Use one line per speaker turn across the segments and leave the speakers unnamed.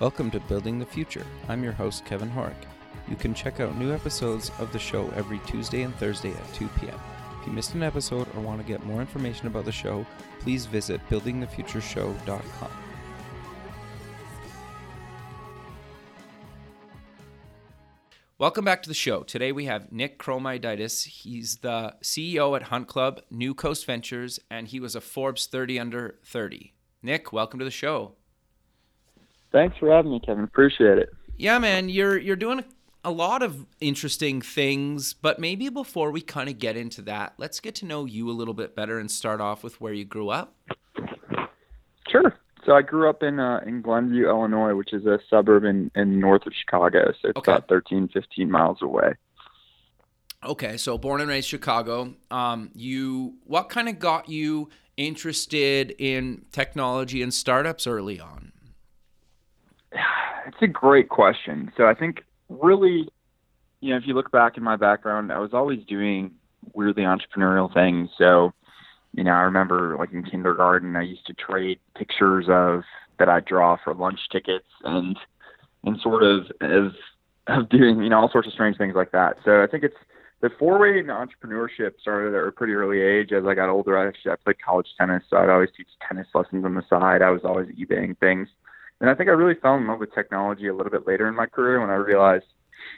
Welcome to Building the Future. I'm your host, Kevin Horek. You can check out new episodes of the show every Tuesday and Thursday at 2 p.m. If you missed an episode or want to get more information about the show, please visit buildingthefutureshow.com. Welcome back to the show. Today we have Nick Chromydas. He's the CEO at Hunt Club, New Coast Ventures, and he was a Forbes 30 under 30. Nick, welcome to the show.
Thanks for having me, Kevin. Appreciate it.
Yeah, man, you're you're doing a lot of interesting things, but maybe before we kind of get into that, let's get to know you a little bit better and start off with where you grew up.
Sure. So I grew up in uh, in Glenview, Illinois, which is a suburb in, in north of Chicago. So it's
Okay.
about 13, 15 miles away.
Okay, so born and raised Chicago. Um, you what kind of got you interested in technology and startups early on?
It's a great question. So I think really, you know, if you look back in my background, I was always doing weirdly entrepreneurial things. So, you know, I remember like in kindergarten, I used to trade pictures of that I draw for lunch tickets and and sort of of of doing you know all sorts of strange things like that. So I think it's the foray into entrepreneurship started at a pretty early age. As I got older, I actually I played college tennis, so I'd always teach tennis lessons on the side. I was always eBaying things. And I think I really fell in love with technology a little bit later in my career when I realized,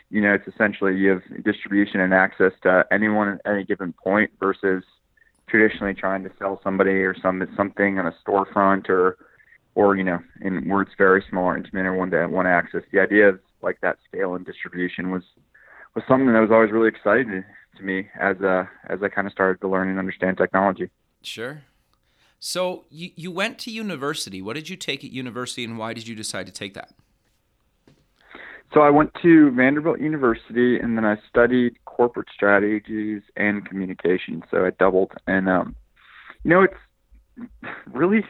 you know, it's essentially you have distribution and access to anyone at any given point versus traditionally trying to sell somebody or some something on a storefront or or you know in words very small or intimate or one to one access. The idea of like that scale and distribution was was something that was always really exciting to me as uh as I kind of started to learn and understand technology.
Sure. So you you went to university. What did you take at university, and why did you decide to take that?
So I went to Vanderbilt University and then I studied corporate strategies and communication. So I doubled and um you know it's really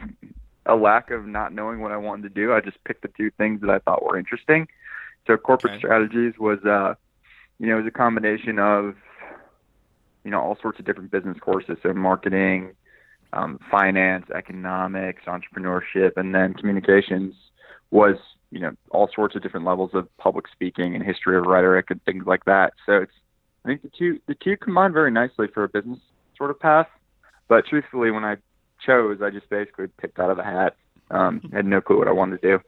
a lack of not knowing what I wanted to do. I just picked the two things that I thought were interesting. So corporate
Okay.
strategies was uh you know, it was a combination of you know, all sorts of different business courses, so marketing, um, finance, economics, entrepreneurship, and then communications was you know all sorts of different levels of public speaking and history of rhetoric and things like that. So it's I think the two the two combine very nicely for a business sort of path. But truthfully, when I chose, I just basically picked out of a hat. Um, had no clue what I wanted to do.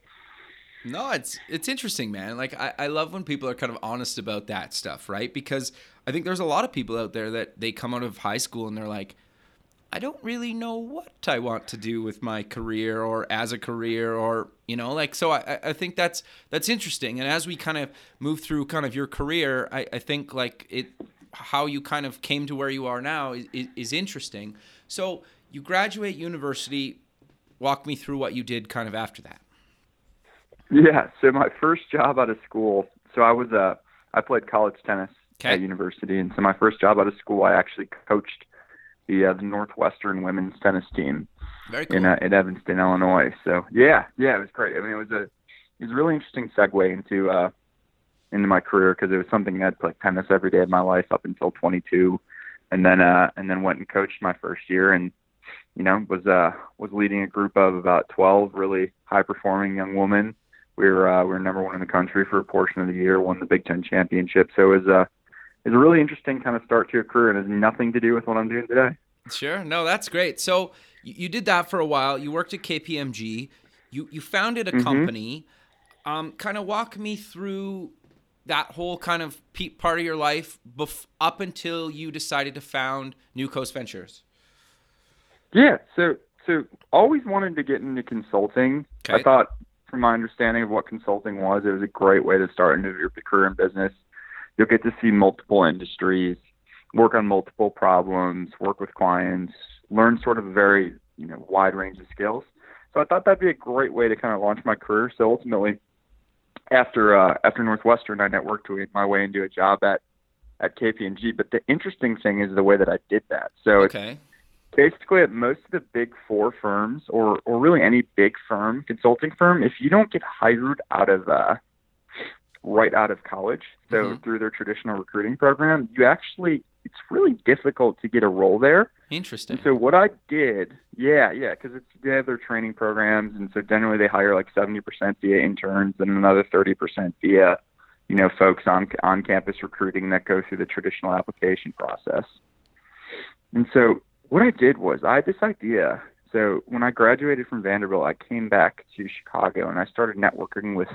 No, it's it's interesting, man. Like I, I love when people are kind of honest about that stuff, right? Because I think there's a lot of people out there that they come out of high school and they're like, I don't really know what I want to do with my career or as a career or you know, like so I, I- think that's that's interesting. And as we kind of move through kind of your career, I, I think like it how you kind of came to where you are now is, is, is interesting. So you graduate university, walk me through what you did kind of after that.
Yeah. So my first job out of school. So I was uh I played college tennis
Okay.
at university, and so my first job out of school, I actually coached the uh, the Northwestern women's tennis team
cool.
in uh, in Evanston, Illinois. So yeah, yeah, it was great. I mean, it was a it was a really interesting segue into uh into my career because it was something I'd played tennis every day of my life up until 22, and then uh and then went and coached my first year and you know was uh was leading a group of about 12 really high performing young women. We were uh, we were number one in the country for a portion of the year, won the Big Ten championship. So it was uh was a really interesting kind of start to your career and has nothing to do with what I'm doing today.
Sure. No, that's great. So you, did that for a while. You worked at KPMG. You you founded a
Mhm.
company. Um, kind of walk me through that whole kind of part of your life bef- up until you decided to found New Coast Ventures.
Yeah, so so always wanted to get into consulting.
Okay.
I thought, from my understanding of what consulting was, it was a great way to start a new your career in business. You'll get to see multiple industries, work on multiple problems, work with clients, learn sort of a very you know wide range of skills. So I thought that'd be a great way to kind of launch my career. So ultimately, after uh, after Northwestern, I networked my way into a job at at KPMG. But the interesting thing is the way that I did that. So
Okay.
basically at most of the big four firms or or really any big firm consulting firm if you don't get hired out of uh right out of college so
Mhm.
through their traditional recruiting program you actually it's really difficult to get a role there.
Interesting.
And so what I did, yeah, yeah, because it's they have their training programs, and so generally they hire like seventy percent via interns and another thirty percent via, you know, folks on on campus recruiting that go through the traditional application process. And so what I did was I had this idea. So when I graduated from Vanderbilt, I came back to Chicago and I started networking with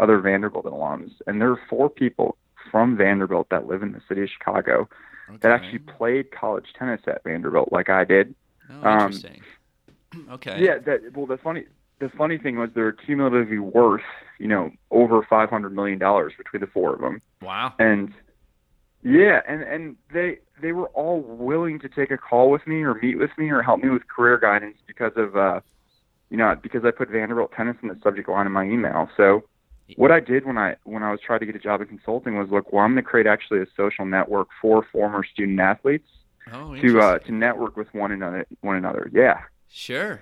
other Vanderbilt alums. And there are four people from Vanderbilt that live in the city of Chicago okay. that actually played college tennis at Vanderbilt, like I did.
Oh, um, interesting. Okay.
Yeah. That, well, the funny the funny thing was they're cumulatively worth you know over five hundred million dollars between the four of them.
Wow.
And yeah, and and they they were all willing to take a call with me or meet with me or help me with career guidance because of uh you know because I put Vanderbilt tennis in the subject line in my email. So what I did when I when I was trying to get a job in consulting was look, well, I'm going to create actually a social network for former student athletes
oh,
to uh, to network with one another one another. Yeah.
Sure.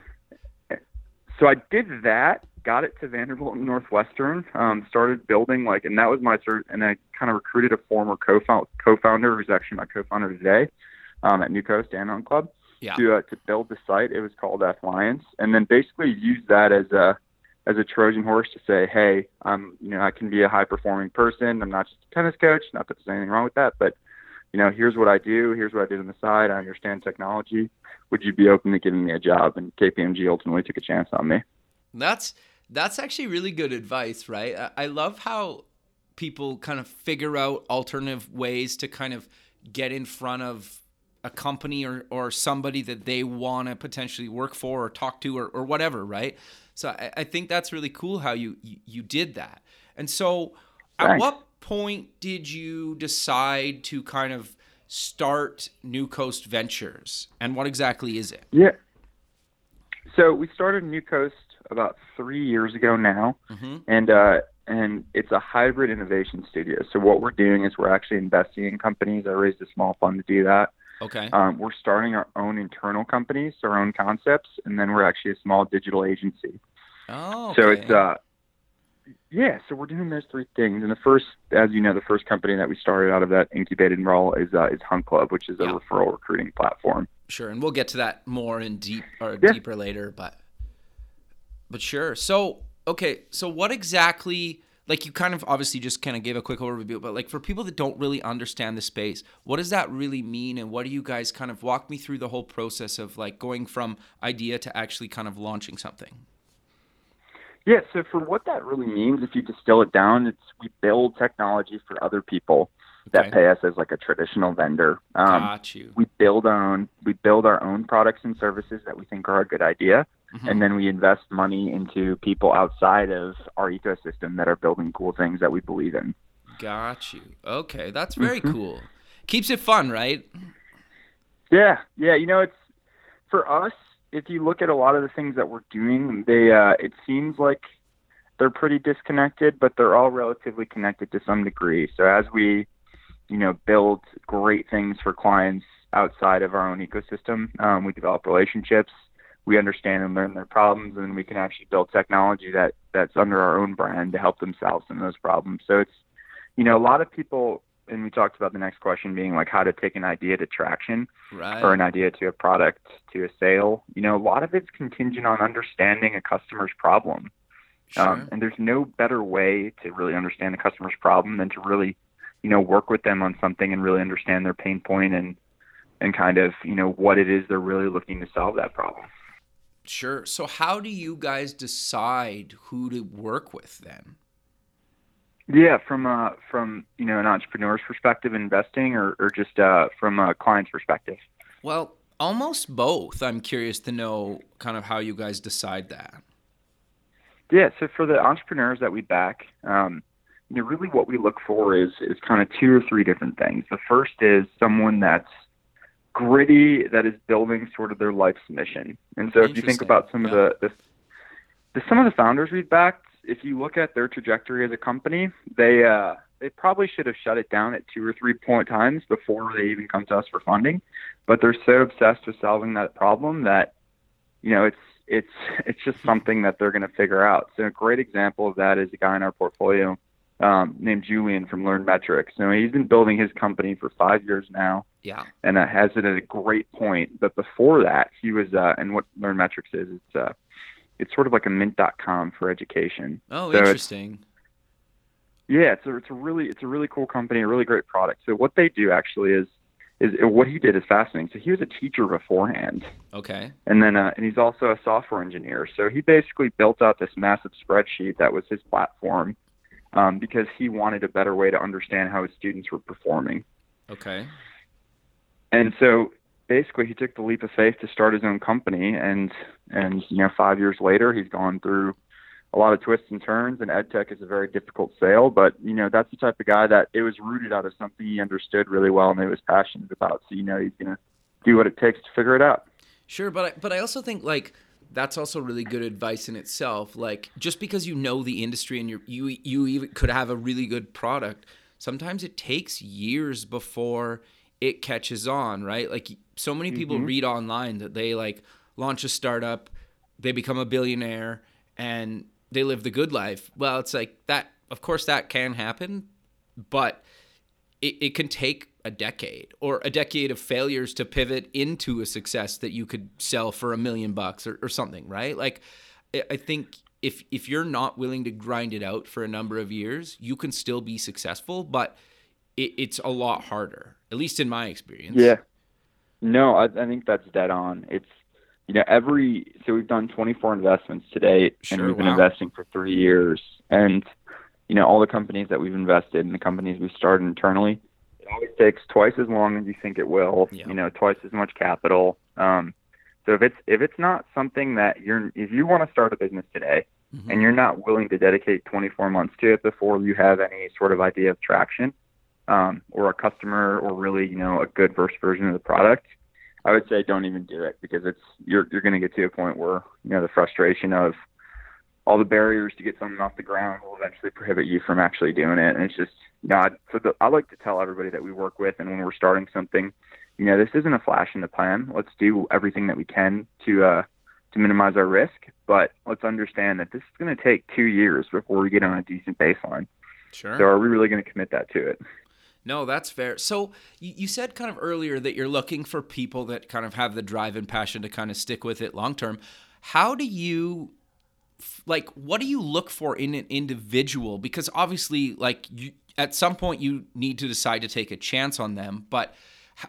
So I did that, got it to Vanderbilt and Northwestern, um, started building like, and that was my cert, and I kind of recruited a former co-founder, co-founder who's actually my co-founder today um, at New Coast Anon Club
yeah.
to uh, to build the site. It was called Alliance, and then basically use that as a as a Trojan horse to say, hey, I'm, you know, I can be a high performing person. I'm not just a tennis coach. Not that there's anything wrong with that, but, you know, here's what I do. Here's what I did on the side. I understand technology. Would you be open to giving me a job? And KPMG ultimately took a chance on me.
That's that's actually really good advice, right? I love how people kind of figure out alternative ways to kind of get in front of a company or, or somebody that they want to potentially work for or talk to or, or whatever, right? So I, I think that's really cool how you, you, you did that. And so, Thanks. at what point did you decide to kind of start New Coast Ventures, and what exactly is it?
Yeah. So we started New Coast about three years ago now, mm-hmm. and uh, and it's a hybrid innovation studio. So what we're doing is we're actually investing in companies. I raised a small fund to do that.
Okay.
Um, we're starting our own internal companies, our own concepts, and then we're actually a small digital agency.
Oh.
Okay. So it's uh, yeah. So we're doing those three things, and the first, as you know, the first company that we started out of that incubated role is uh, is Hunt Club, which is a yeah. referral recruiting platform.
Sure, and we'll get to that more in deep or yeah. deeper later, but but sure. So okay, so what exactly? Like you kind of obviously just kind of gave a quick overview, but like for people that don't really understand the space, what does that really mean? And what do you guys kind of walk me through the whole process of like going from idea to actually kind of launching something?
Yeah, so for what that really means, if you distill it down, it's we build technology for other people that okay. pay us as like a traditional vendor.
Um, Got you.
We build our own we build our own products and services that we think are a good idea, mm-hmm. and then we invest money into people outside of our ecosystem that are building cool things that we believe in.
Got you. Okay, that's very mm-hmm. cool. Keeps it fun, right?
Yeah, yeah. You know, it's for us. If you look at a lot of the things that we're doing, they uh, it seems like they're pretty disconnected, but they're all relatively connected to some degree. So as we you know, build great things for clients outside of our own ecosystem. Um, we develop relationships, we understand and learn their problems, and then we can actually build technology that that's under our own brand to help them solve some of those problems. So it's, you know, a lot of people, and we talked about the next question being like how to take an idea to traction,
right.
or an idea to a product to a sale. You know, a lot of it's contingent on understanding a customer's problem.
Sure.
Um, and there's no better way to really understand the customer's problem than to really you know, work with them on something and really understand their pain point and and kind of, you know, what it is they're really looking to solve that problem.
Sure. So how do you guys decide who to work with then?
Yeah, from uh from, you know, an entrepreneur's perspective investing or, or just uh from a client's perspective.
Well, almost both. I'm curious to know kind of how you guys decide that.
Yeah, so for the entrepreneurs that we back, um, you know, really what we look for is is kind of two or three different things. The first is someone that's gritty, that is building sort of their life's mission. And so, if you think about some yeah. of the, the, the some of the founders we've backed, if you look at their trajectory as a company, they uh, they probably should have shut it down at two or three point times before they even come to us for funding. But they're so obsessed with solving that problem that you know it's it's it's just something that they're going to figure out. So a great example of that is a guy in our portfolio um, named Julian from Learn Metrics. So he's been building his company for five years now.
Yeah.
And uh, has it at a great point. But before that, he was, uh, and what Learn Metrics is, it's, uh, it's sort of like a mint.com for education.
Oh,
So
interesting.
Yeah, it's a, it's a really it's a really cool company, a really great product. So what they do actually is is what he did is fascinating. So he was a teacher beforehand,
Okay.
and then uh, and he's also a software engineer. So he basically built out this massive spreadsheet that was his platform um, because he wanted a better way to understand how his students were performing.
Okay.
And so basically, he took the leap of faith to start his own company, and and you know, five years later, he's gone through a lot of twists and turns. And EdTech is a very difficult sale, but you know, that's the type of guy that it was rooted out of something he understood really well and he was passionate about. So you know, he's gonna do what it takes to figure it out.
Sure, but I, but I also think like that's also really good advice in itself. Like just because you know the industry and you you you even could have a really good product, sometimes it takes years before it catches on, right? Like so many people mm-hmm. read online that they like launch a startup, they become a billionaire and they live the good life. Well, it's like that of course that can happen, but it, it can take a decade or a decade of failures to pivot into a success that you could sell for a million bucks or, or something, right? Like, I- think if if you're not willing to grind it out for a number of years, you can still be successful, but it, it's a lot harder, at least in my experience.
Yeah. No, I, I think that's dead on. It's you know every so we've done 24 investments to date,
Sure,
and we've been
wow.
investing for three years. And you know all the companies that we've invested in, the companies we started internally, always takes twice as long as you think it will.
Yeah.
You know, twice as much capital. Um, so if it's if it's not something that you're if you want to start a business today
Mhm.
and you're not willing to dedicate 24 months to it before you have any sort of idea of traction um, or a customer or really you know a good first version of the product i would say don't even do it because it's you're you're going to get to a point where you know the frustration of all the barriers to get something off the ground will eventually prohibit you from actually doing it and it's just you know I, so the, i like to tell everybody that we work with and when we're starting something you know this isn't a flash in the pan let's do everything that we can to uh to minimize our risk, but let's understand that this is going to take two years before we get on a decent baseline.
Sure.
So, are we really going to commit that to it?
No, that's fair. So you, said kind of earlier that you're looking for people that kind of have the drive and passion to kind of stick with it long term. How do you like what do you look for in an individual because obviously like you at some point you need to decide to take a chance on them, but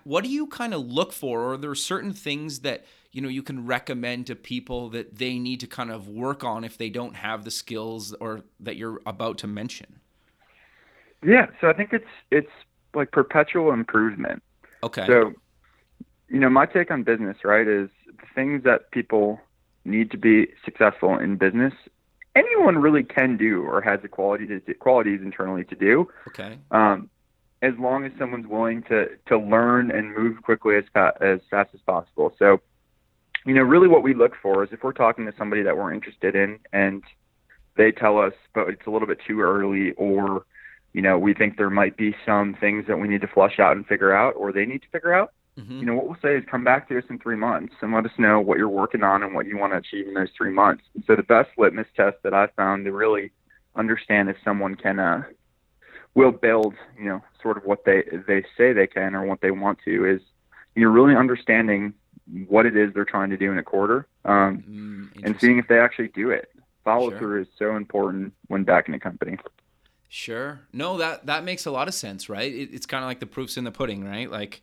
what do you kind of look for or are there certain things that you know you can recommend to people that they need to kind of work on if they don't have the skills or that you're about to mention?
Yeah. So, I think it's it's like perpetual improvement.
Okay.
So, you know, my take on business, right, is the things that people need to be successful in business. Anyone really can do or has the quality to, qualities internally to do.
okay.
um, as long as someone's willing to to learn and move quickly as fa- as fast as possible. So, you know, really what we look for is if we're talking to somebody that we're interested in and they tell us, but it's a little bit too early, or you know, we think there might be some things that we need to flush out and figure out, or they need to figure out.
Mhm.
You know, what we'll say is come back to us in three months and let us know what you're working on and what you want to achieve in those three months. And so the best litmus test that I found to really understand if someone can uh, will build, you know, sort of what they they say they can or what they want to is you're really understanding what it is they're trying to do in a quarter um,
Mm,
and seeing if they actually do it. Follow
Sure.
through is so important when backing a company.
Sure. No, that that makes a lot of sense, right? It, it's kind of like the proofs in the pudding, right? Like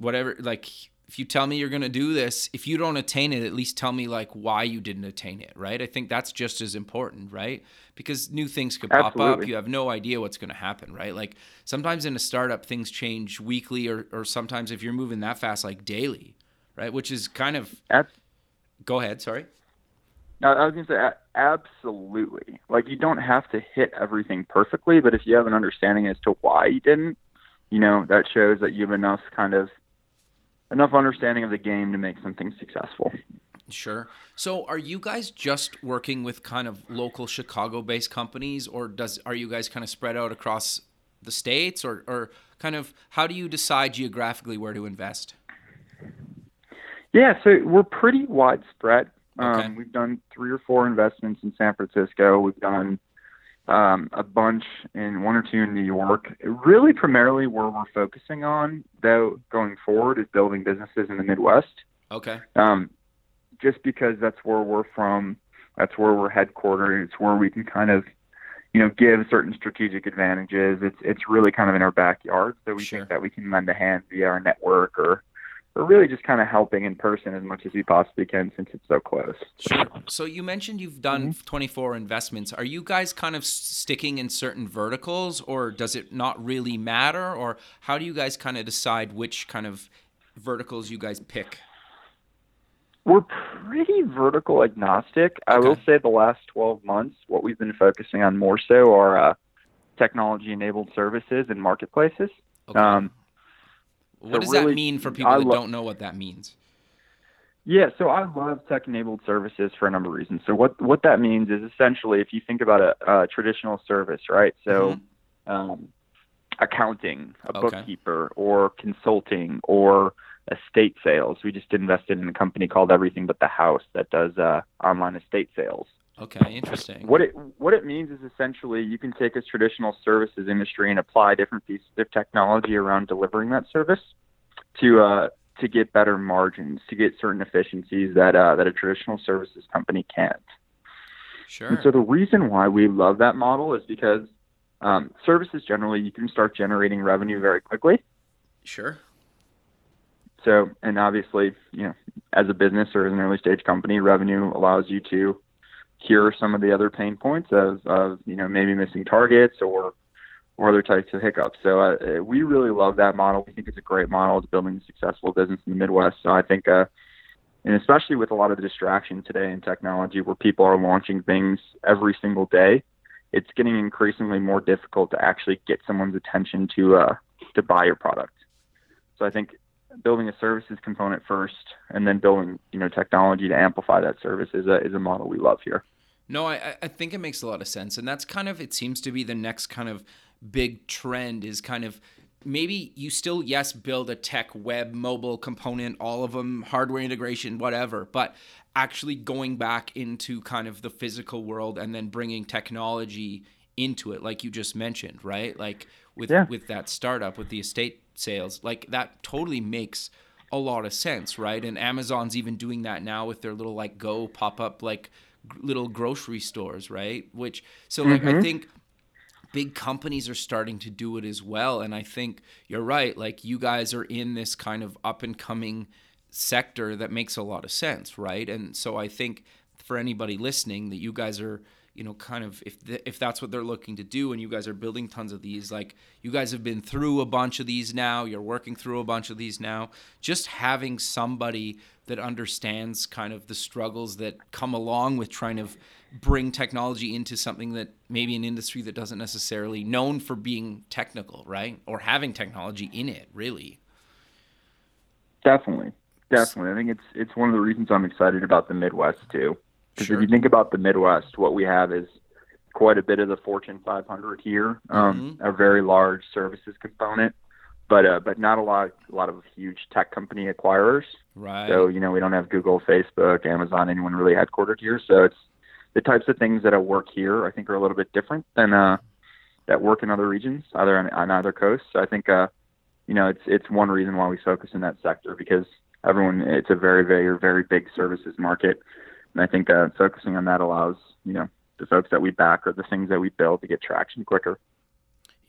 whatever like if you tell me you're going to do this, if you don't attain it, at least tell me like why you didn't attain it, right? I think that's just as important, right? Because new things could pop up. You have no idea what's going to happen, right? Like sometimes in a startup things change weekly or or sometimes if you're moving that fast like daily, right? Which is kind of
That's
Go ahead, sorry.
I was going to say absolutely. Like you don't have to hit everything perfectly, but if you have an understanding as to why you didn't, you know, that shows that you have enough kind of enough understanding of the game to make something successful.
Sure. So, are you guys just working with kind of local Chicago-based companies, or does are you guys kind of spread out across the states, or or kind of how do you decide geographically where to invest?
Yeah, so we're pretty widespread.
Okay.
Um, we've done three or four investments in San Francisco. We've done um, a bunch in one or two in New York. Really, primarily where we're focusing on, though, going forward is building businesses in the Midwest.
Okay.
Um, just because that's where we're from, that's where we're headquartered. It's where we can kind of, you know, give certain strategic advantages. It's it's really kind of in our backyard, so we
Sure.
think that we can lend a hand via our network or. Or really just kind of helping in person as much as we possibly can since it's so close.
Sure. So you mentioned you've done
Mm-hmm.
24 investments. Are you guys kind of sticking in certain verticals or does it not really matter or how do you guys kind of decide which kind of verticals you guys pick?
We're pretty vertical agnostic. I will say the last 12 months, what we've been focusing on more so are uh, technology enabled services and marketplaces.
Okay.
Um,
what does that mean for people
I
that
lo-
don't know what that means?
yeah, so I love tech enabled services for a number of reasons. So, what, what that means is essentially if you think about a, a traditional service, right? So, um, accounting, a
Mm-hmm. Okay.
bookkeeper, or consulting, or estate sales. We just invested in a company called Everything But the House that does uh, online estate sales.
Okay, interesting.
What it what it means is essentially you can take a traditional services industry and apply different pieces of technology around delivering that service to uh, to get better margins, to get certain efficiencies that uh, that a traditional services company can't.
Sure.
And so the reason why we love that model is because um, services generally you can start generating revenue very quickly.
sure.
So, and obviously, you know, as a business or as an early stage company, revenue allows you to cure some of the other pain points of, of you know, maybe missing targets or or other types of hiccups. So, uh, we really love that model. We think it's a great model to building a successful business in the Midwest. So, I think, uh, and especially with a lot of the distraction today in technology, where people are launching things every single day, it's getting increasingly more difficult to actually get someone's attention to uh, to buy your product. So, I think building a services component first and then building you know technology to amplify that service is a is a model we love here
No, I, I- think it makes a lot of sense. And that's kind of, it seems to be the next kind of big trend is kind of maybe you still, yes, build a tech, web, mobile component, all of them, hardware integration, whatever, but actually going back into kind of the physical world and then bringing technology into it, like you just mentioned, right? Like with,
Yeah.
with that startup, with the estate sales, like that totally makes a lot of sense, right? And Amazon's even doing that now with their little like Go pop up like little grocery stores, right? Which so like I mm-hmm. think big companies are starting to do it as well and I think you're right, like you guys are in this kind of up and coming sector that makes a lot of sense, right? And so I think for anybody listening that you guys are you know kind of if th- if that's what they're looking to do and you guys are building tons of these like you guys have been through a bunch of these now you're working through a bunch of these now just having somebody that understands kind of the struggles that come along with trying to bring technology into something that maybe an industry that doesn't necessarily known for being technical right? Or having technology in it really.
Definitely. Definitely. I think it's it's one of the reasons i'm excited about the midwest too. Because
Sure.
if you think about the midwest what we have is quite a bit of the fortune 500 here um, a very large services component but uh, but not a lot a lot of huge tech company acquirers
right
So, you know, we don't have Google, Facebook, Amazon, anyone really headquartered here. So it's the types of things that work here, I think, are a little bit different than uh, that work in other regions, either on, on either coast. So I think, uh, you know, it's it's one reason why we focus in that sector because everyone, it's a very, very, very big services market. And I think uh, focusing on that allows, you know, the folks that we back or the things that we build to get traction quicker.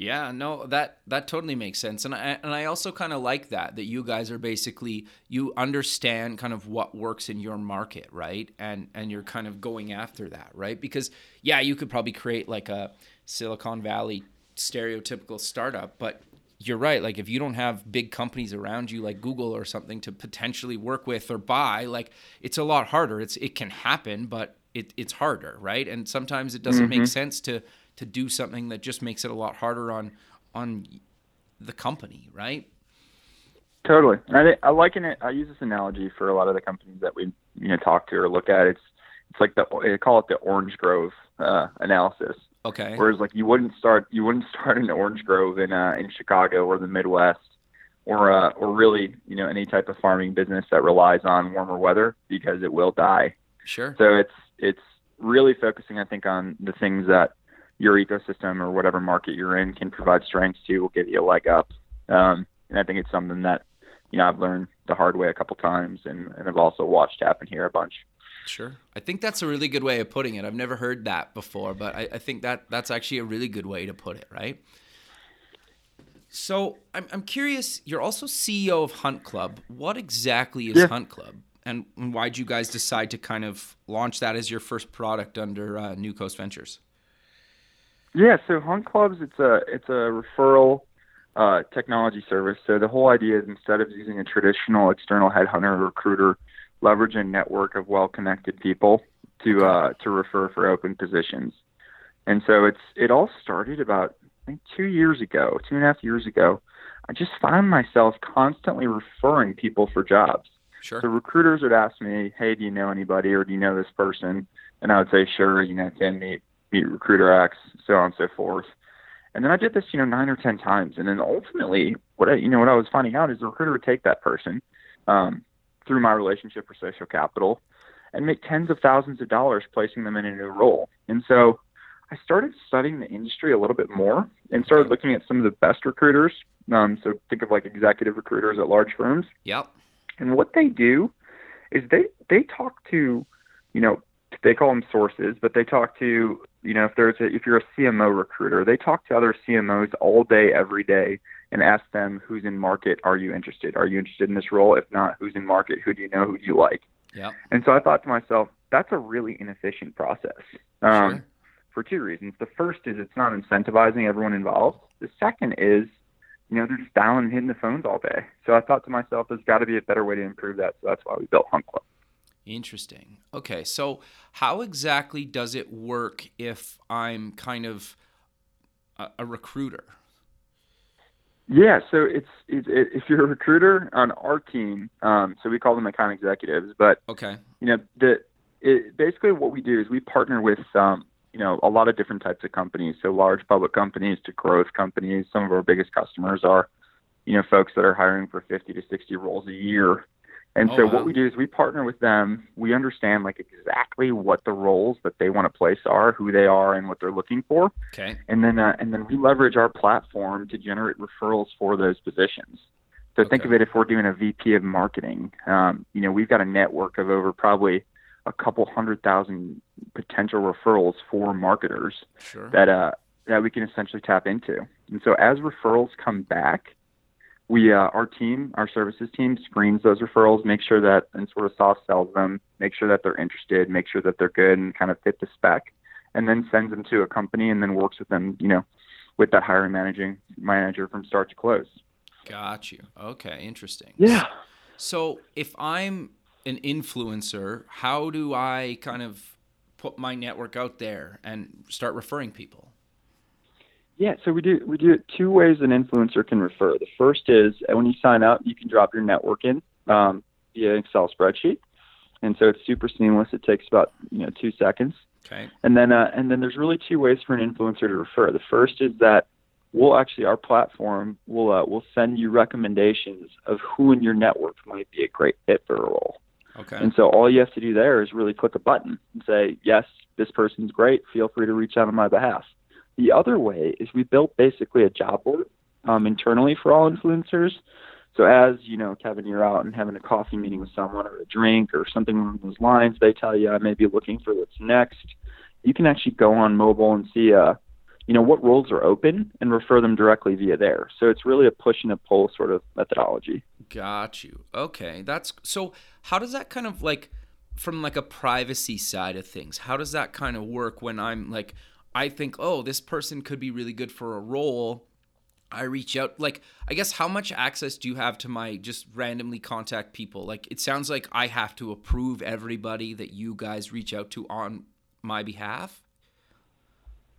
Yeah, no, that that totally makes sense, and I and I also kind of like that that you guys are basically you understand kind of what works in your market, right? And and you're kind of going after that, right? Because yeah, you could probably create like a Silicon Valley stereotypical startup, but you're right. Like if you don't have big companies around you like Google or something to potentially work with or buy, like it's a lot harder. It's it can happen, but it, it's harder, right? And sometimes it doesn't make mm-hmm. sense to to do something that just makes it a lot harder on on the company, right?
Totally. I, I liken it. I use this analogy for a lot of the companies that we you know talk to or look at. It's it's like the they call it the Orange Grove uh, analysis.
Okay.
Whereas like you wouldn't start you wouldn't start an Orange Grove in uh, in Chicago or the Midwest or uh, or really you know any type of farming business that relies on warmer weather because it will die.
Sure.
So it's it's really focusing I think on the things that your ecosystem or whatever market you're in can provide strengths to will give you a leg up. Um, and I think it's something that you know I've learned the hard way a couple times, and, and I've also watched happen here a bunch.
Sure, I think that's a really good way of putting it. I've never heard that before, but I, I think that that's actually a really good way to put it, right? So I'm I'm curious. You're also CEO of Hunt Club. What exactly is
Yeah.
Hunt Club, and why'd you guys decide to kind of launch that as your first product under uh, New Coast Ventures?
Yeah, so Hunt Clubs, it's a it's a referral uh, technology service. So the whole idea is instead of using a traditional external headhunter or recruiter, leverage a network of well-connected people to uh, to refer for open positions. And so it's it all started about I think two years ago, two and a half years ago. I just found myself constantly referring people for jobs.
Sure.
So recruiters would ask me, "Hey, do you know anybody, or do you know this person?" And I would say, "Sure, you know, Tim, meet meet recruiter X, so on and so forth." And then I did this, you know, nine or ten times, and then ultimately, what I, you know, what I was finding out is the recruiter would take that person um, through my relationship for social capital and make tens of thousands of dollars placing them in a new role. And so I started studying the industry a little bit more and started looking at some of the best recruiters. Um, so think of like executive recruiters at large firms.
Yep.
And what they do is they they talk to, you know, they call them sources, but they talk to, you know, if there's a, if you're a CMO recruiter, they talk to other CMOs all day every day and ask them who's in market, are you interested? Are you interested in this role? If not, who's in market? Who do you know? Who do you like?
Yep.
And so I thought to myself, that's a really inefficient process. Um,
Sure.
For two reasons. The first is it's not incentivizing everyone involved. The second is, you know, they're just dialing and hitting the phones all day. So I thought to myself, there's got to be a better way to improve that. So that's why we built Hunt Club.
Interesting. Okay, so how exactly does it work if I'm kind of a, a recruiter?
Yeah, so it's, it's it, if you're a recruiter on our team, um, so we call them account executives, but
Okay.
you know the it, basically what we do is we partner with um, you know a lot of different types of companies, so large public companies to growth companies. Some of our biggest customers are you know folks that are hiring for 50 to 60 roles a year. And
Oh,
so
wow.
what we do is we partner with them. We understand like exactly what the roles that they want to place are, who they are, and what they're looking for
Okay.
and then uh, and then we leverage our platform to generate referrals for those positions. So think of it if we're doing a VP of marketing, um, you know, we've got a network of over probably a couple hundred thousand potential referrals for marketers
Sure.
that uh, that we can essentially tap into. And so as referrals come back, we uh, our team, our services team, screens those referrals, make sure that and sort of soft sells them, make sure that they're interested, make sure that they're good and kind of fit the spec, and then sends them to a company and then works with them, you know, with that hiring managing manager from start to close.
Got you. Okay, interesting.
Yeah.
So if I'm an influencer, how do I kind of put my network out there and start referring people?
Yeah, so we do we do it two ways an influencer can refer. The first is uh, when you sign up, you can drop your network in um, via Excel spreadsheet, and so it's super seamless. It takes about you know two seconds,
Okay.
and then uh, and then there's really two ways for an influencer to refer. The first is that we'll actually our platform will uh, will send you recommendations of who in your network might be a great fit for a role.
Okay.
And so all you have to do there is really click a button and say, yes, this person's great. Feel free to reach out on my behalf. The other way is we built basically a job board um, internally for all influencers. So as you know, Kevin, you're out and having a coffee meeting with someone or a drink or something along those lines, they tell you I may be looking for what's next. You can actually go on mobile and see, uh, you know, what roles are open and refer them directly via there. So it's really a push and a pull sort of methodology.
Got you. Okay. That's so how does that kind of like from like a privacy side of things, how does that kind of work when I'm like I think, "Oh, this person could be really good for a role." I reach out like I guess how much access do you have to my just randomly contact people? Like it sounds like I have to approve everybody that you guys reach out to on my behalf.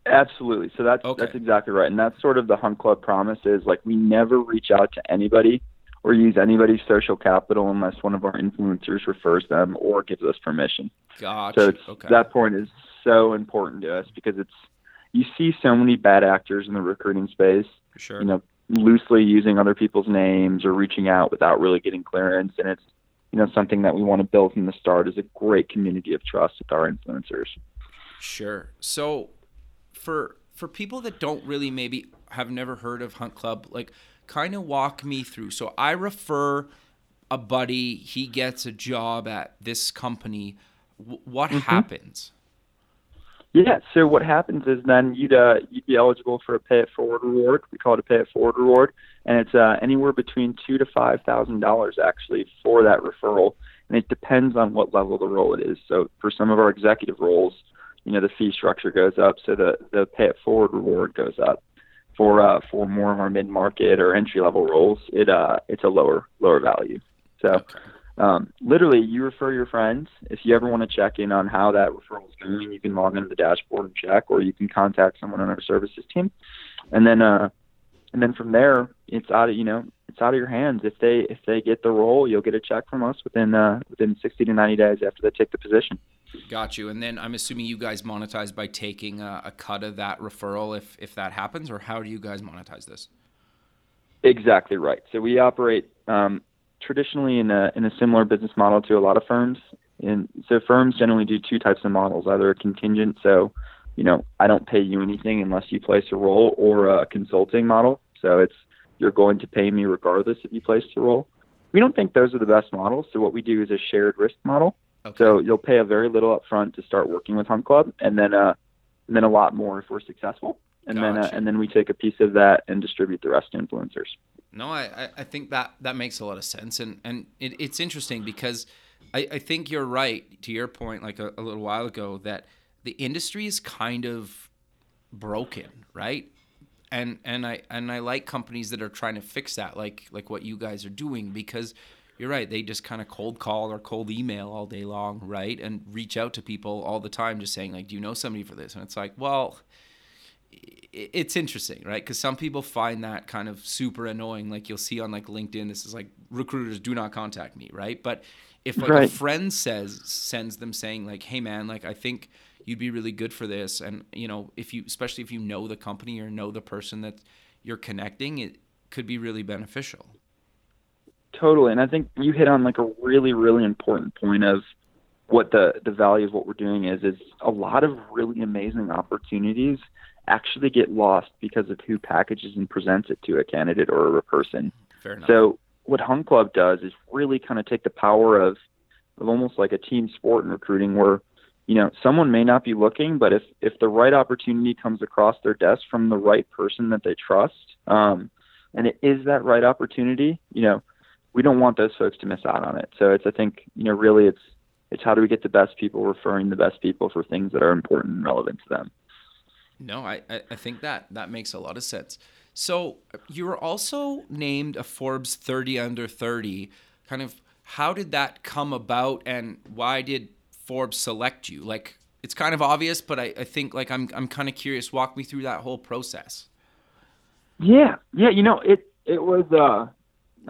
Absolutely. So that's
Okay.
that's exactly right, and that's sort of the Hunt Club promise is like we never reach out to anybody or use anybody's social capital unless one of our influencers refers them or gives us permission.
Got
So
Okay.
that point is so important to us because it's you see so many bad actors in the recruiting space,
sure.
you know, loosely using other people's names or reaching out without really getting clearance, and it's you know something that we want to build from the start is a great community of trust with our influencers.
Sure. So for for people that don't really maybe have never heard of Hunt Club, like kind of walk me through. So I refer a buddy, he gets a job at this company. W- what mm-hmm. happens?
Yeah, so what happens is then you'd uh, you'd be eligible for a pay it forward reward. We call it a pay it forward reward, and it's uh, anywhere between two to five thousand dollars actually for that referral, and it depends on what level of the role it is. So for some of our executive roles, you know, the fee structure goes up, so the the pay it forward reward goes up. For uh, for more of our mid market or entry level roles, it uh it's a lower lower value. So. Um, literally, you refer your friends. If you ever want to check in on how that referral is going, you can log into the dashboard and check, or you can contact someone on our services team, and then uh, and then from there, it's out of you know it's out of your hands. If they if they get the role, you'll get a check from us within uh, within 60 to 90 days after they take the position.
Got you. And then I'm assuming you guys monetize by taking a, a cut of that referral if if that happens, or how do you guys monetize this?
Exactly right. So we operate um, traditionally in a in a similar business model to a lot of firms. And so firms generally do two types of models, either a contingent, so you know, I don't pay you anything unless you place a role, or a consulting model. So it's you're going to pay me regardless if you place the role. We don't think those are the best models. So what we do is a shared risk model. Okay. So you'll pay a very little upfront to start working with Hunt Club, and then uh, and then a lot more if we're successful and gotcha. then uh, and then we take a piece of that and distribute the rest to influencers.
No, I, I think that that makes a lot of sense, and and it, it's interesting because I, I think you're right to your point, like a, a little while ago, that the industry is kind of broken, right? And and I and I like companies that are trying to fix that, like like what you guys are doing, because you're right. They just kind of cold call or cold email all day long, right? And reach out to people all the time, just saying like, "Do you know somebody for this?" And it's like, well, it's interesting, right? Because some people find that kind of super annoying. Like you'll see on like LinkedIn, this is like recruiters do not contact me, right? But if like right. a friend says sends them saying like, hey man, like I think you'd be really good for this, and you know if you especially if you know the company or know the person that you're connecting, it could be really beneficial.
Totally, and I think you hit on like a really really important point of what the the value of what we're doing is is a lot of really amazing opportunities actually get lost because of who packages and presents it to a candidate or a person.
Fair enough.
So what Hunt Club does is really kind of take the power of of almost like a team sport in recruiting where you know someone may not be looking but if if the right opportunity comes across their desk from the right person that they trust um and it is that right opportunity you know we don't want those folks to miss out on it so it's i think you know really it's it's how do we get the best people referring the best people for things that are important and relevant to them
no, I, I think that that makes a lot of sense. So you were also named a Forbes 30 under 30. Kind of how did that come about and why did Forbes select you? Like it's kind of obvious, but I, I think like I'm I'm kind of curious. Walk me through that whole process.
Yeah, yeah, you know it it was uh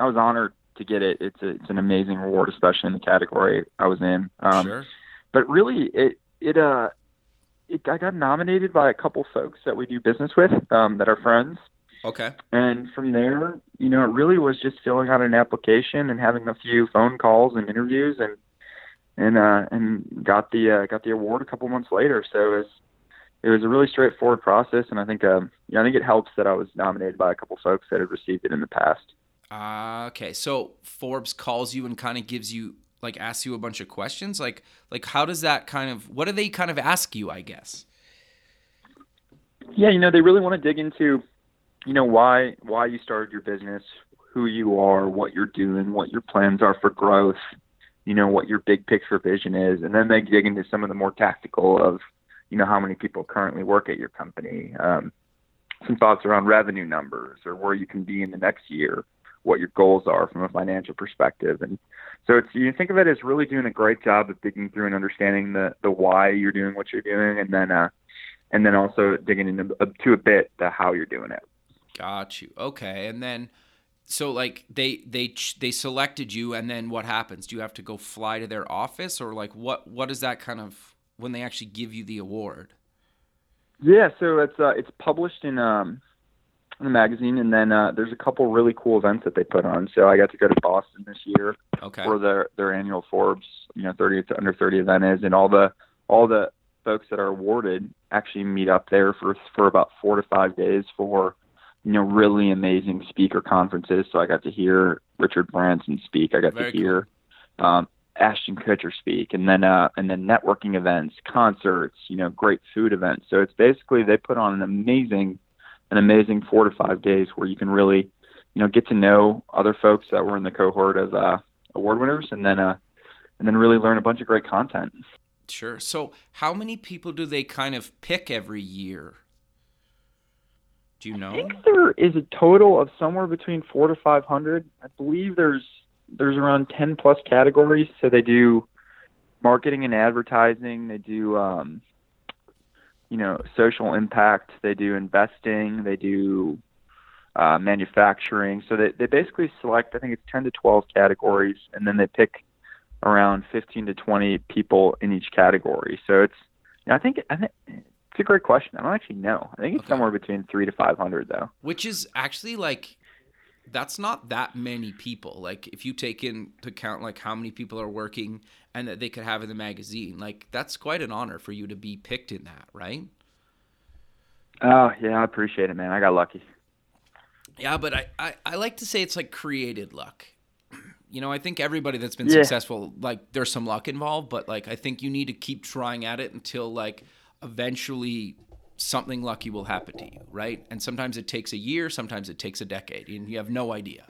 I was honored to get it. It's a, it's an amazing reward, especially in the category I was in. Um, sure. But really, it it uh it, I got nominated by a couple folks that we do business with um, that are friends.
Okay.
And from there, you know, it really was just filling out an application and having a few phone calls and interviews and and uh and got the uh, got the award a couple months later. So it was it was a really straightforward process and I think um yeah, I think it helps that I was nominated by a couple folks that had received it in the past.
Okay. So Forbes calls you and kind of gives you like asks you a bunch of questions like like how does that kind of what do they kind of ask you i guess
yeah you know they really want to dig into you know why why you started your business who you are what you're doing what your plans are for growth you know what your big picture vision is and then they dig into some of the more tactical of you know how many people currently work at your company um, some thoughts around revenue numbers or where you can be in the next year what your goals are from a financial perspective. And so it's you think of it as really doing a great job of digging through and understanding the the why you're doing what you're doing, and then uh, and then also digging into uh, to a bit the how you're doing it.
Got you. Okay, and then so like they they they selected you, and then what happens? Do you have to go fly to their office, or like what what is that kind of when they actually give you the award?
Yeah, so it's uh, it's published in um in the magazine, and then uh, there's a couple really cool events that they put on. So I got to go to Boston this year,
okay.
where their their annual Forbes, you know, 30 to under 30 event is, and all the all the folks that are awarded actually meet up there for for about four to five days for you know really amazing speaker conferences. So I got to hear Richard Branson speak. I got
Very
to hear um, Ashton Kutcher speak, and then uh, and then networking events, concerts, you know, great food events. So it's basically they put on an amazing an amazing four to five days where you can really you know get to know other folks that were in the cohort of uh, award winners, and then uh, and then really learn a bunch of great content.
Sure. So, how many people do they kind of pick every year? Do you know?
I think there is a total of somewhere between four to five hundred. I believe there's there's around ten plus categories. So they do marketing and advertising. They do um, you know social impact. They do investing. They do uh, manufacturing. So they they basically select. I think it's ten to twelve categories, and then they pick around 15 to 20 people in each category. So it's, you know, I think, I think it's a great question. I don't actually know. I think it's
Okay.
somewhere between three to 500 though.
Which is actually like, that's not that many people. Like, if you take into account like how many people are working and that they could have in the magazine, like that's quite an honor for you to be picked in that, right?
Oh yeah, I appreciate it, man. I got lucky.
Yeah, but I, I, I like to say it's like created luck. You know, I think everybody that's been
Yeah.
successful, like there's some luck involved, but like I think you need to keep trying at it until like eventually something lucky will happen to you, right? And sometimes it takes a year, sometimes it takes a decade, and you have no idea.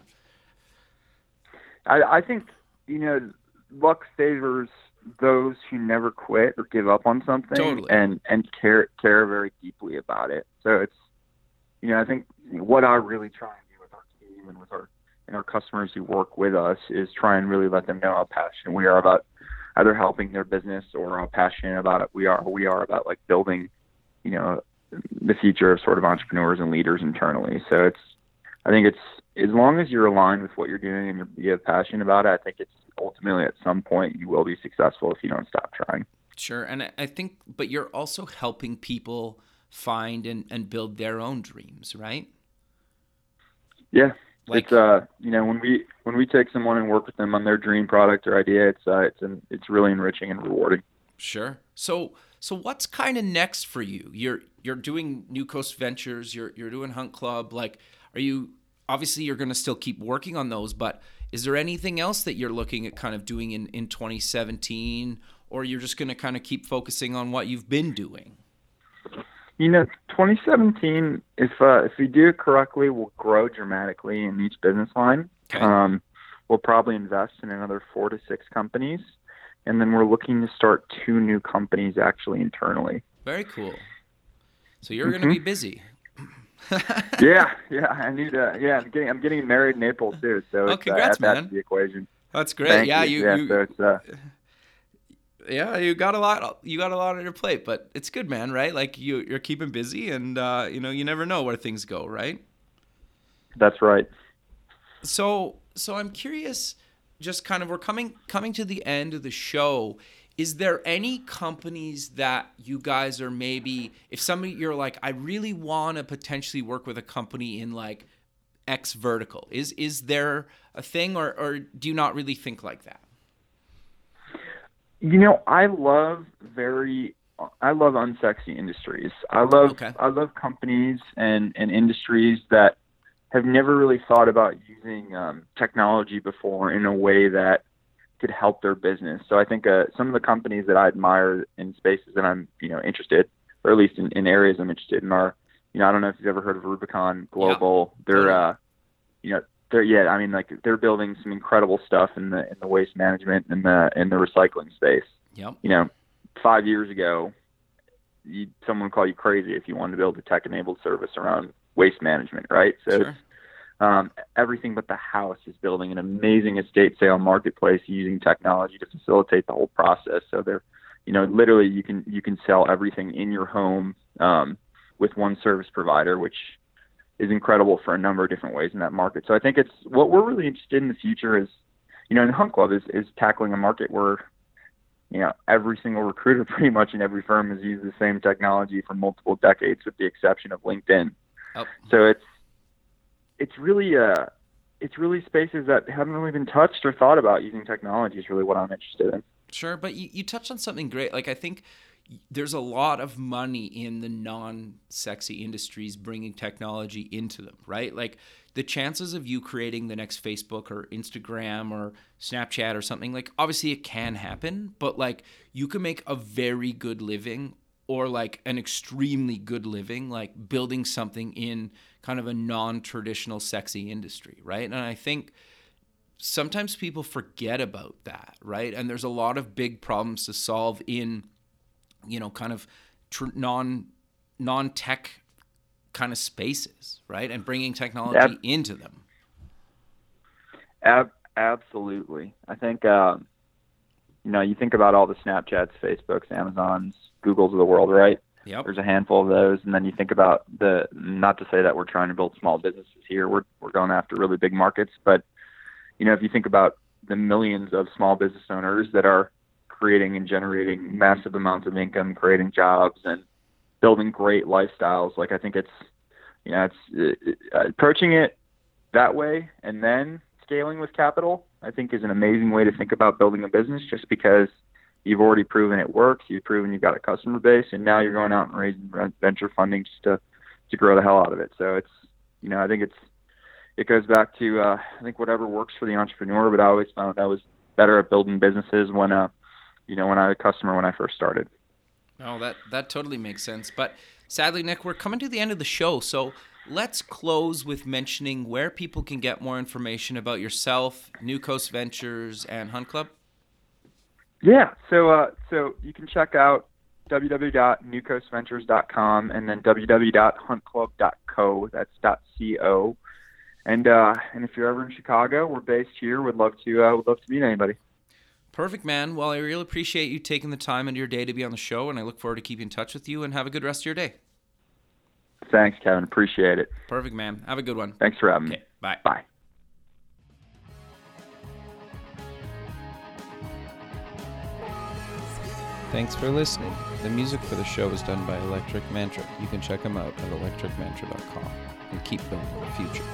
I, I think, you know, luck favors those who never quit or give up on something
Totally.
and, and care, care very deeply about it. So it's, you know, I think what I really try and do with our team and with our, and our customers who work with us is try and really let them know how passionate we are about either helping their business or how passionate about it we are we are about like building you know the future of sort of entrepreneurs and leaders internally so it's i think it's as long as you're aligned with what you're doing and you're, you have passion about it i think it's ultimately at some point you will be successful if you don't stop trying
Sure. And I- think, but you're also helping people find and, and build their own dreams, right?
yeah
Like-
it's uh you know when we when we take someone and work with them on their dream product or idea it's uh it's an, it's really enriching and rewarding
Sure. So so what's kind of next for you? You're you're doing New Coast Ventures, you're you're doing Hunt Club. Like are you obviously you're going to still keep working on those, but is there anything else that you're looking at kind of doing in in 2017 or you're just going to kind of keep focusing on what you've been doing?
You know, 2017, if uh, if we do it correctly, will grow dramatically in each business line.
Okay.
Um, we'll probably invest in another four to six companies, and then we're looking to start two new companies actually internally.
Very cool. So you're going to be busy.
yeah, yeah, I need to. Yeah, I'm getting I'm getting married in April too, so
Oh,
it's,
congrats,
uh,
man.
to the equation.
That's great.
Thank
yeah,
you.
you,
yeah,
you
so it's uh,
yeah, you got a lot. You got a lot on your plate, but it's good, man. Right? Like you, you're keeping busy, and uh, you know, you never know where things go, right?
that's right.
So, so I'm curious. Just kind of, we're coming coming to the end of the show. Is there any companies that you guys are maybe, if somebody you're like, I really want to potentially work with a company in like X vertical? Is is there a thing, or or do you not really think like that?
You know, I love very I love unsexy industries. I love
Okay.
I love companies and, and industries that have never really thought about using um, technology before in a way that could help their business. So I think uh, some of the companies that I admire in spaces that I'm you know interested, or at least in, in areas I'm interested in, are you know I don't know if you've ever heard of Rubicon Global. They're uh, you know they're yeah I mean like they're building some incredible stuff in the in the waste management and the in the recycling space
Yep.
you know, five years ago, you, someone would call you crazy if you wanted to build a tech-enabled service around waste management, right? So
Sure.
Um, everything but the house is building an amazing estate sale marketplace using technology to facilitate the whole process. So they're, you know, literally you can you can sell everything in your home um, with one service provider, which is incredible for a number of different ways in that market. So I think it's what we're really interested in the future is, you know, and Hunt Club is is tackling a market where you know, every single recruiter pretty much in every firm has used the same technology for multiple decades with the exception of LinkedIn.
Oh,
So it's it's really uh it's really spaces that haven't really been touched or thought about using technology is really what I'm interested in.
Sure, but you, you touched on something great. Like I think there's a lot of money in the non-sexy industries bringing technology into them, right? Like the chances of you creating the next Facebook or Instagram or Snapchat or something like obviously it can happen, but like you can make a very good living or like an extremely good living like building something in kind of a non-traditional sexy industry, right? And I think sometimes people forget about that, right? And there's a lot of big problems to solve in you know, kind of tr- non non tech kind of spaces, right? And bringing technology Ab- into them.
Ab- absolutely. I think, um, you know, you think about all the Snapchats, Facebooks, Amazons, Googles of the world, right?
Yep.
There's a handful of those, and then you think about the. Not to say that we're trying to build small businesses here. We're we're going after really big markets, but you know, if you think about the millions of small business owners that are creating and generating massive amounts of income, creating jobs, and building great lifestyles. Like I think it's, you know, it's uh, approaching it that way and then scaling with capital. I think is an amazing way to think about building a business, just because you've already proven it works. You've proven you've got a customer base, and now you're going out and raising venture funding to to grow the hell out of it. So it's, you know, I think it's it goes back to uh, I think whatever works for the entrepreneur. But I always found I was better at building businesses when uh, you know, when I was a customer when I first started.
No, that that totally makes sense. But sadly, Nick, we're coming to the end of the show, so let's close with mentioning where people can get more information about yourself, New Coast Ventures, and Hunt Club.
Yeah, so uh, so you can check out www.newcoastventures.com and then www.huntclub.co. That's .co. And uh, and if you're ever in Chicago, we're based here. Would love to uh, would love to meet anybody.
Perfect, man. Well, I really appreciate you taking the time into your day to be on the show, and I look forward to keeping in touch with you. And have a good rest of your day.
Thanks, Kevin. Appreciate it.
Perfect, man. Have a good one.
Thanks for having
okay,
me.
Bye.
Bye.
Thanks for listening. The music for the show is done by Electric Mantra. You can check them out at electricmantra.com and keep building the future.